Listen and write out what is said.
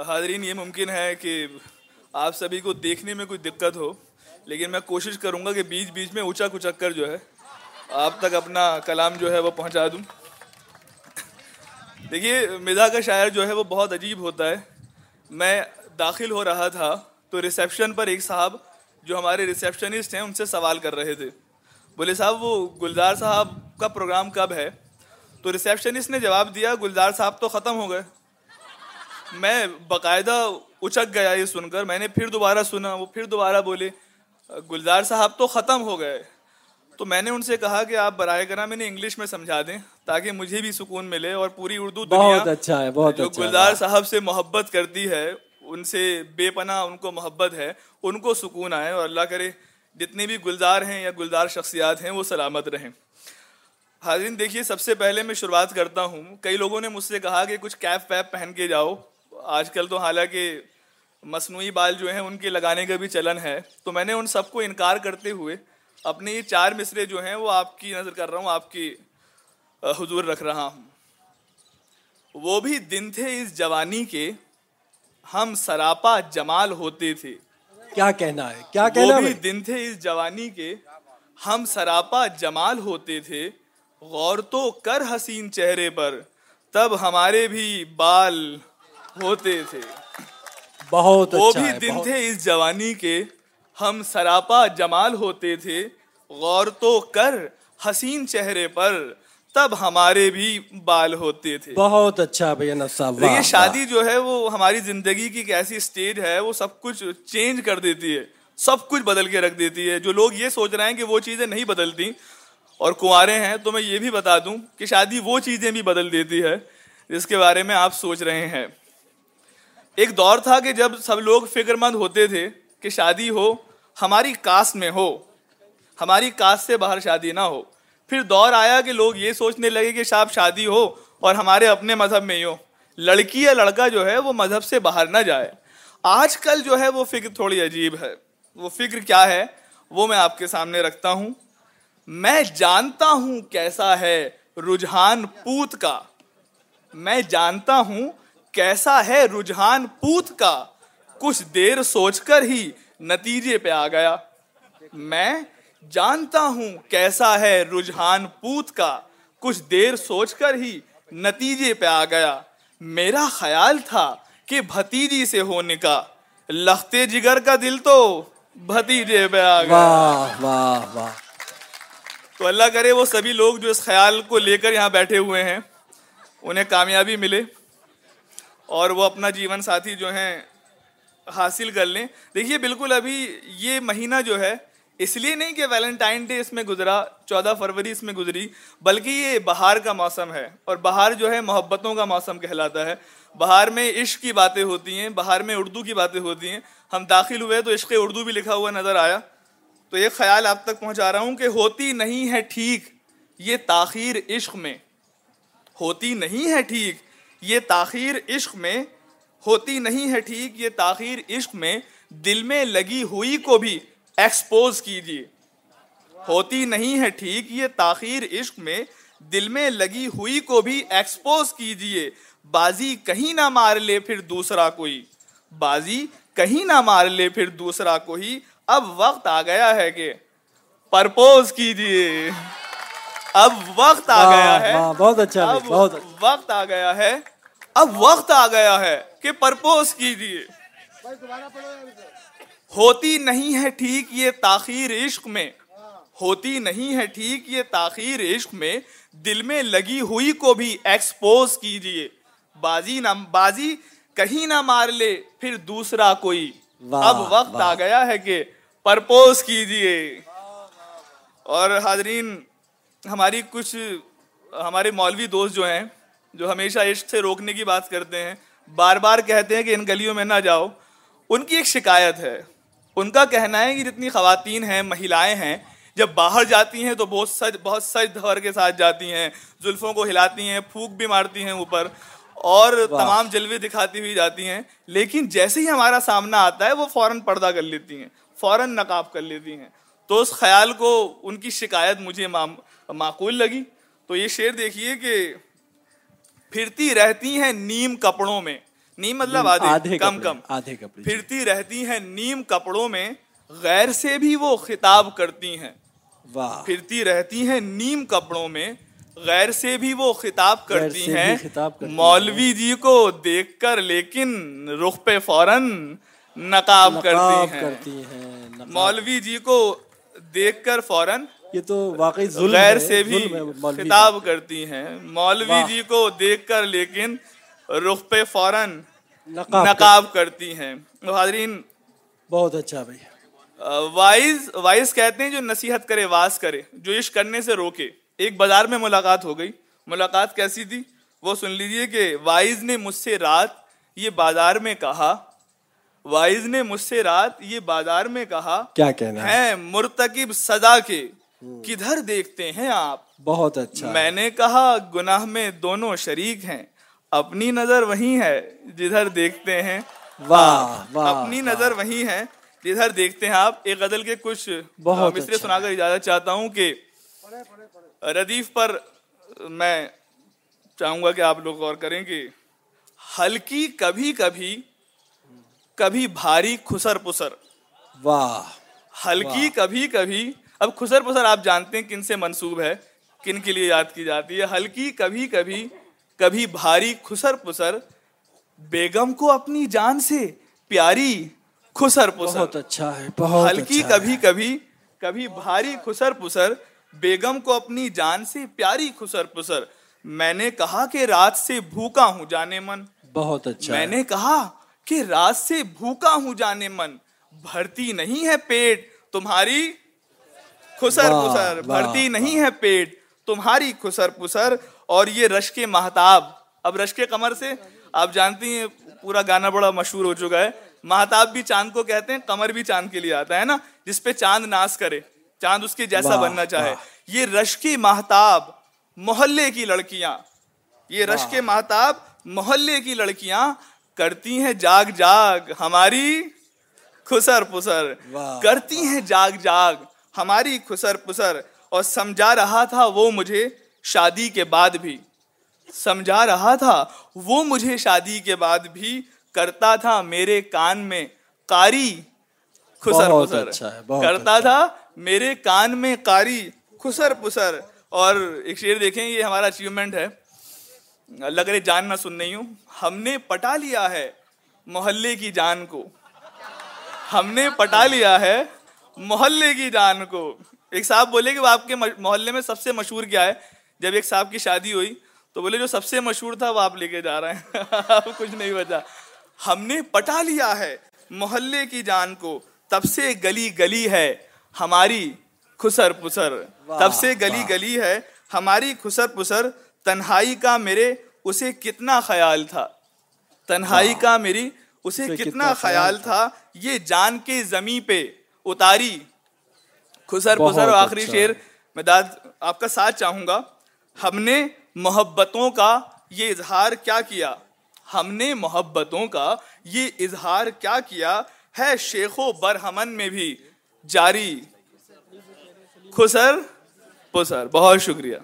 حاضرین، یہ ممکن ہے کہ آپ سبھی کو دیکھنے میں کوئی دقت ہو، لیکن میں کوشش کروں گا کہ بیچ بیچ میں اونچا کچک کر جو ہے، آپ تک اپنا کلام جو ہے وہ پہنچا دوں۔ دیکھیے، مزاح کا شاعر جو ہے وہ بہت عجیب ہوتا ہے۔ میں داخل ہو رہا تھا تو ریسیپشن پر ایک صاحب جو ہمارے ریسیپشنسٹ ہیں، ان سے سوال کر رہے تھے۔ بولے، صاحب، وہ گلزار صاحب کا پروگرام کب ہے؟ تو ریسیپشنسٹ نے جواب دیا، گلزار صاحب تو ختم ہو گئے۔ میں باقاعدہ اچک گیا یہ سن کر میں نے پھر دوبارہ سنا وہ پھر دوبارہ بولے گلزار صاحب تو ختم ہو گئے۔ تو میں نے ان سے کہا کہ آپ برائے کرم انہیں انگلش میں سمجھا دیں تاکہ مجھے بھی سکون ملے اور پوری اردو بہت اچھا ہے بہت جو اچھا گلزار صاحب سے محبت کرتی ہے ان سے بے پناہ ان کو محبت ہے ان کو سکون آئے اور اللہ کرے جتنے بھی گلزار ہیں یا گلزار شخصیات ہیں وہ سلامت رہیں۔ حاضرین دیکھیے سب سے پہلے میں شروعات کرتا ہوں۔ کئی لوگوں نے مجھ سے کہا کہ کچھ کیپ ویپ پہن کے جاؤ۔ آج کل تو حالانکہ مصنوعی بال جو ہیں ان کے لگانے کا بھی چلن ہے تو میں نے ان سب کو انکار کرتے ہوئے اپنے یہ چار مصرے جو ہیں وہ آپ کی نظر کر رہا ہوں آپ کی حضور رکھ رہا ہوں۔ وہ بھی دن تھے اس جوانی کے ہم سراپا جمال ہوتے تھے۔ کیا کہنا ہے؟ کیا کہنا وہ بھی دن تھے اس جوانی کے ہم سراپا جمال ہوتے تھے۔ غور تو کر حسین چہرے پر تب ہمارے بھی بال ہوتے تھے۔ بہت وہ اچھا بھی دن تھے اس جوانی کے۔ ہم سراپا جمال ہوتے تھے۔ غور تو کر حسین چہرے پر تب ہمارے بھی بال ہوتے تھے۔ بہت اچھا بھیا دیکھیے واہ۔ شادی جو ہے وہ ہماری زندگی کی ایک ایسی اسٹیج ہے وہ سب کچھ چینج کر دیتی ہے۔ سب کچھ بدل کے رکھ دیتی ہے۔ جو لوگ یہ سوچ رہے ہیں کہ وہ چیزیں نہیں بدلتی اور کنوارے ہیں تو میں یہ بھی بتا دوں کہ شادی وہ چیزیں بھی بدل دیتی ہے جس کے بارے میں آپ سوچ رہے ہیں۔ ایک دور تھا کہ جب سب لوگ فکر مند ہوتے تھے کہ شادی ہو، ہماری کاسٹ میں ہو، ہماری کاسٹ سے باہر شادی نہ ہو۔ پھر دور آیا کہ لوگ یہ سوچنے لگے کہ صاحب شادی ہو اور ہمارے اپنے مذہب میں ہی ہو۔ لڑکی یا لڑکا جو ہے، وہ مذہب سے باہر نہ جائے۔ آج کل جو ہے، وہ فکر تھوڑی عجیب ہے۔ وہ فکر کیا ہے؟ وہ میں آپ کے سامنے رکھتا ہوں۔ میں جانتا ہوں کیسا ہے رجحان پوت کا۔ میں جانتا ہوں کیسا ہے رجحان پوت کا؟ کچھ دیر سوچ کر ہی نتیجے پہ آ گیا۔ میں جانتا ہوں کیسا ہے رجحان پوت کا۔ کچھ دیر سوچ کر ہی نتیجے پہ آ گیا۔ میرا خیال تھا کہ بھتیجی سے ہونے کا۔ لختے جگر کا دل تو بھتیجے پہ آ گیا۔ واہ واہ واہ۔ تو اللہ کرے وہ سبھی لوگ جو اس خیال کو لے کر یہاں بیٹھے ہوئے ہیں انہیں کامیابی ملے۔ اور وہ اپنا جیون ساتھی جو ہیں حاصل کر لیں۔ دیکھیے، بالکل ابھی یہ مہینہ جو ہے، اس لیے نہیں کہ ویلنٹائن ڈے اس میں گزرا، چودہ فروری اس میں گزری، بلکہ یہ بہار کا موسم ہے۔ اور بہار جو ہے، محبتوں کا موسم کہلاتا ہے۔ بہار میں عشق کی باتیں ہوتی ہیں، بہار میں اردو کی باتیں ہوتی ہیں۔ ہم داخل ہوئے تو عشق اردو بھی لکھا ہوا نظر آیا۔ تو یہ خیال آپ تک پہنچا رہا ہوں کہ ہوتی نہیں ہے ٹھیک، یہ تاخیر عشق میں۔ ہوتی نہیں ہے ٹھیک یہ تاخیر عشق میں ہوتی نہیں ہے ٹھیک یہ تاخیر عشق میں دل میں لگی ہوئی کو بھی ایکسپوز کیجیے۔ ہوتی نہیں ہے ٹھیک یہ تاخیر عشق میں دل میں لگی ہوئی کو بھی ایکسپوز کیجیے۔ بازی کہیں نہ مار لے پھر دوسرا کوئی۔ بازی کہیں نہ مار لے پھر دوسرا کوئی۔ اب وقت آ گیا ہے کہ پرپوز کیجیے۔ اب وقت آ گیا ہے۔ بہت اچھا بہت اچھا۔ وقت آ گیا ہے۔ اب وقت آ گیا ہے کہ پرپوز کیجیے۔ ہوتی نہیں ہے ٹھیک یہ تاخیر عشق میں۔ ہوتی نہیں ہے ٹھیک یہ تاخیر عشق میں۔ دل میں لگی ہوئی کو بھی ایکسپوز کیجیے۔ بازی نہ بازی کہیں نہ مار لے پھر دوسرا کوئی۔ اب وقت آ۔ گیا ہے کہ پرپوز کیجیے۔ اور حاضرین ہماری کچھ ہمارے مولوی دوست جو ہیں جو ہمیشہ عشق سے روکنے کی بات کرتے ہیں بار بار کہتے ہیں کہ ان گلیوں میں نہ جاؤ۔ ان کی ایک شکایت ہے۔ ان کا کہنا ہے کہ جتنی خواتین ہیں مہیلائیں ہیں جب باہر جاتی ہیں تو بہت سج بہت سج دھور کے ساتھ جاتی ہیں۔ زلفوں کو ہلاتی ہیں پھونک بھی مارتی ہیں اوپر۔ اور تمام جلوے دکھاتی ہوئی جاتی ہیں۔ لیکن جیسے ہی ہمارا سامنا آتا ہے وہ فوراً پردہ کر لیتی ہیں فوراً نقاب کر لیتی ہیں۔ تو اس خیال کو ان کی شکایت مجھے معقول لگی۔ تو یہ شعر دیکھیے کہ پھرتی رہتی ہیں نیم کپڑوں میں۔ نیم مطلب آدھے کم کم۔ آدھے کپڑے پھرتی رہتی ہیں نیم کپڑوں میں غیر سے بھی وہ خطاب کرتی ہیں۔ پھرتی رہتی ہیں نیم کپڑوں میں غیر سے بھی وہ خطاب کرتی ہیں۔ مولوی جی کو دیکھ کر لیکن رخ پہ فوراً نقاب کرتی ہیں۔ مولوی جی کو دیکھ کر فوراً یہ تو واقعی ظلم غیر سے بھی خطاب کرتی ہیں۔ مولوی۔ جی کو دیکھ کر لیکن رخ پہ فوراً نقاب کرتی ہیں۔ حاضرین بہت اچھا بھیا وائز وائز کہتے ہیں جو نصیحت کرے واز کرے جو عشق کرنے سے روکے۔ ایک بازار میں ملاقات ہو گئی۔ ملاقات کیسی تھی؟ وہ سن لیجیے کہ وائز نے مجھ سے رات یہ بازار میں کہا وائز نے مجھ سے رات یہ بازار میں کہا کیا کہنا ہے؟ ہیں مرتکب سزا کے۔ کدھر دیکھتے ہیں آپ؟ بہت اچھا میں نے کہا گناہ میں دونوں شریک ہیں۔ اپنی نظر وہی ہے جدھر دیکھتے ہیں۔ واہ اپنی نظر وہی ہے جدھر دیکھتے ہیں۔ آپ ایک غزل کے کچھ مصرے اچھا۔ سنا کر اجازت چاہتا ہوں کہ ردیف پر میں چاہوں گا کہ آپ لوگ غور کریں کہ ہلکی کبھی کبھی کبھی بھاری خسر پسر۔ واہ۔ ہلکی کبھی کبھی اب خسر پسر آپ جانتے ہیں کن سے منسوب ہے کن کے لیے یاد کی جاتی ہے۔ ہلکی کبھی کبھی کبھی بھاری خسر پسر بیگم کو اپنی جان سے پیاری خسر پسر۔ بہت اچھا ہے بہت ہلکی اچھا۔ کبھی کبھی کبھی بھاری خسر پسر بیگم کو اپنی جان سے پیاری خسر پسر۔ میں نے کہا کہ رات سے بھوکا ہوں جانے من۔ بہت اچھا میں نے کہا کہ رات سے بھوکا ہوں جانے من۔ بھرتی نہیں ہے پیٹ تمہاری خسر پسر بھرتی نہیں ہے پیٹ تمہاری خسر پسر اور یہ رشک مہتاب۔ اب رشک قمر سے آپ جانتی ہیں پورا گانا بڑا مشہور ہو چکا ہے۔ مہتاب بھی چاند کو کہتے ہیں قمر بھی چاند کے لیے آتا ہے نا جس پہ چاند ناس کرے چاند اس کے جیسا بننا چاہے۔ یہ رشک مہتاب محلے کی لڑکیاں۔ یہ رشک مہتاب محلے کی لڑکیاں کرتی ہیں جاگ جاگ ہماری خسر پسر۔ کرتی ہیں جاگ جاگ۔ ہماری خسر پسر اور سمجھا رہا تھا وہ مجھے شادی کے بعد بھی۔ سمجھا رہا تھا وہ مجھے شادی کے بعد بھی کرتا تھا میرے کان میں قاری خسر پسر۔ اچھا کرتا اچھا۔ تھا میرے کان میں قاری خسر پسر۔ اور ایک شعر دیکھیں یہ ہمارا اچیومنٹ ہے۔ لگ رہے جان نہ سن نہیں ہوں۔ ہم نے پٹا لیا ہے محلے کی جان کو۔ ہم نے پٹا لیا ہے محلے کی جان کو۔ ایک صاحب بولے کہ آپ کے محلے میں سب سے مشہور کیا ہے؟ جب ایک صاحب کی شادی ہوئی تو بولے جو سب سے مشہور تھا وہ آپ لے کے جا رہے ہیں۔ اب کچھ نہیں بچا۔ ہم نے پٹا لیا ہے محلے کی جان کو۔ تب سے گلی گلی ہے ہماری خسر پسر۔ تب سے گلی گلی ہے ہماری خسر پسر۔ تنہائی کا میرے اسے کتنا خیال تھا؟ تنہائی کا میری اسے کتنا خیال تھا؟ یہ جان کے زمیں پہ۔ اتاری۔ خسر پسر اور آخری اچھا۔ شعر میں داد آپ کا ساتھ چاہوں گا۔ ہم نے محبتوں کا یہ اظہار کیا کیا؟ ہم نے محبتوں کا یہ اظہار کیا کیا ہے شیخ و برہمن میں بھی۔ جاری۔ خسر پسر۔ بہت شکریہ۔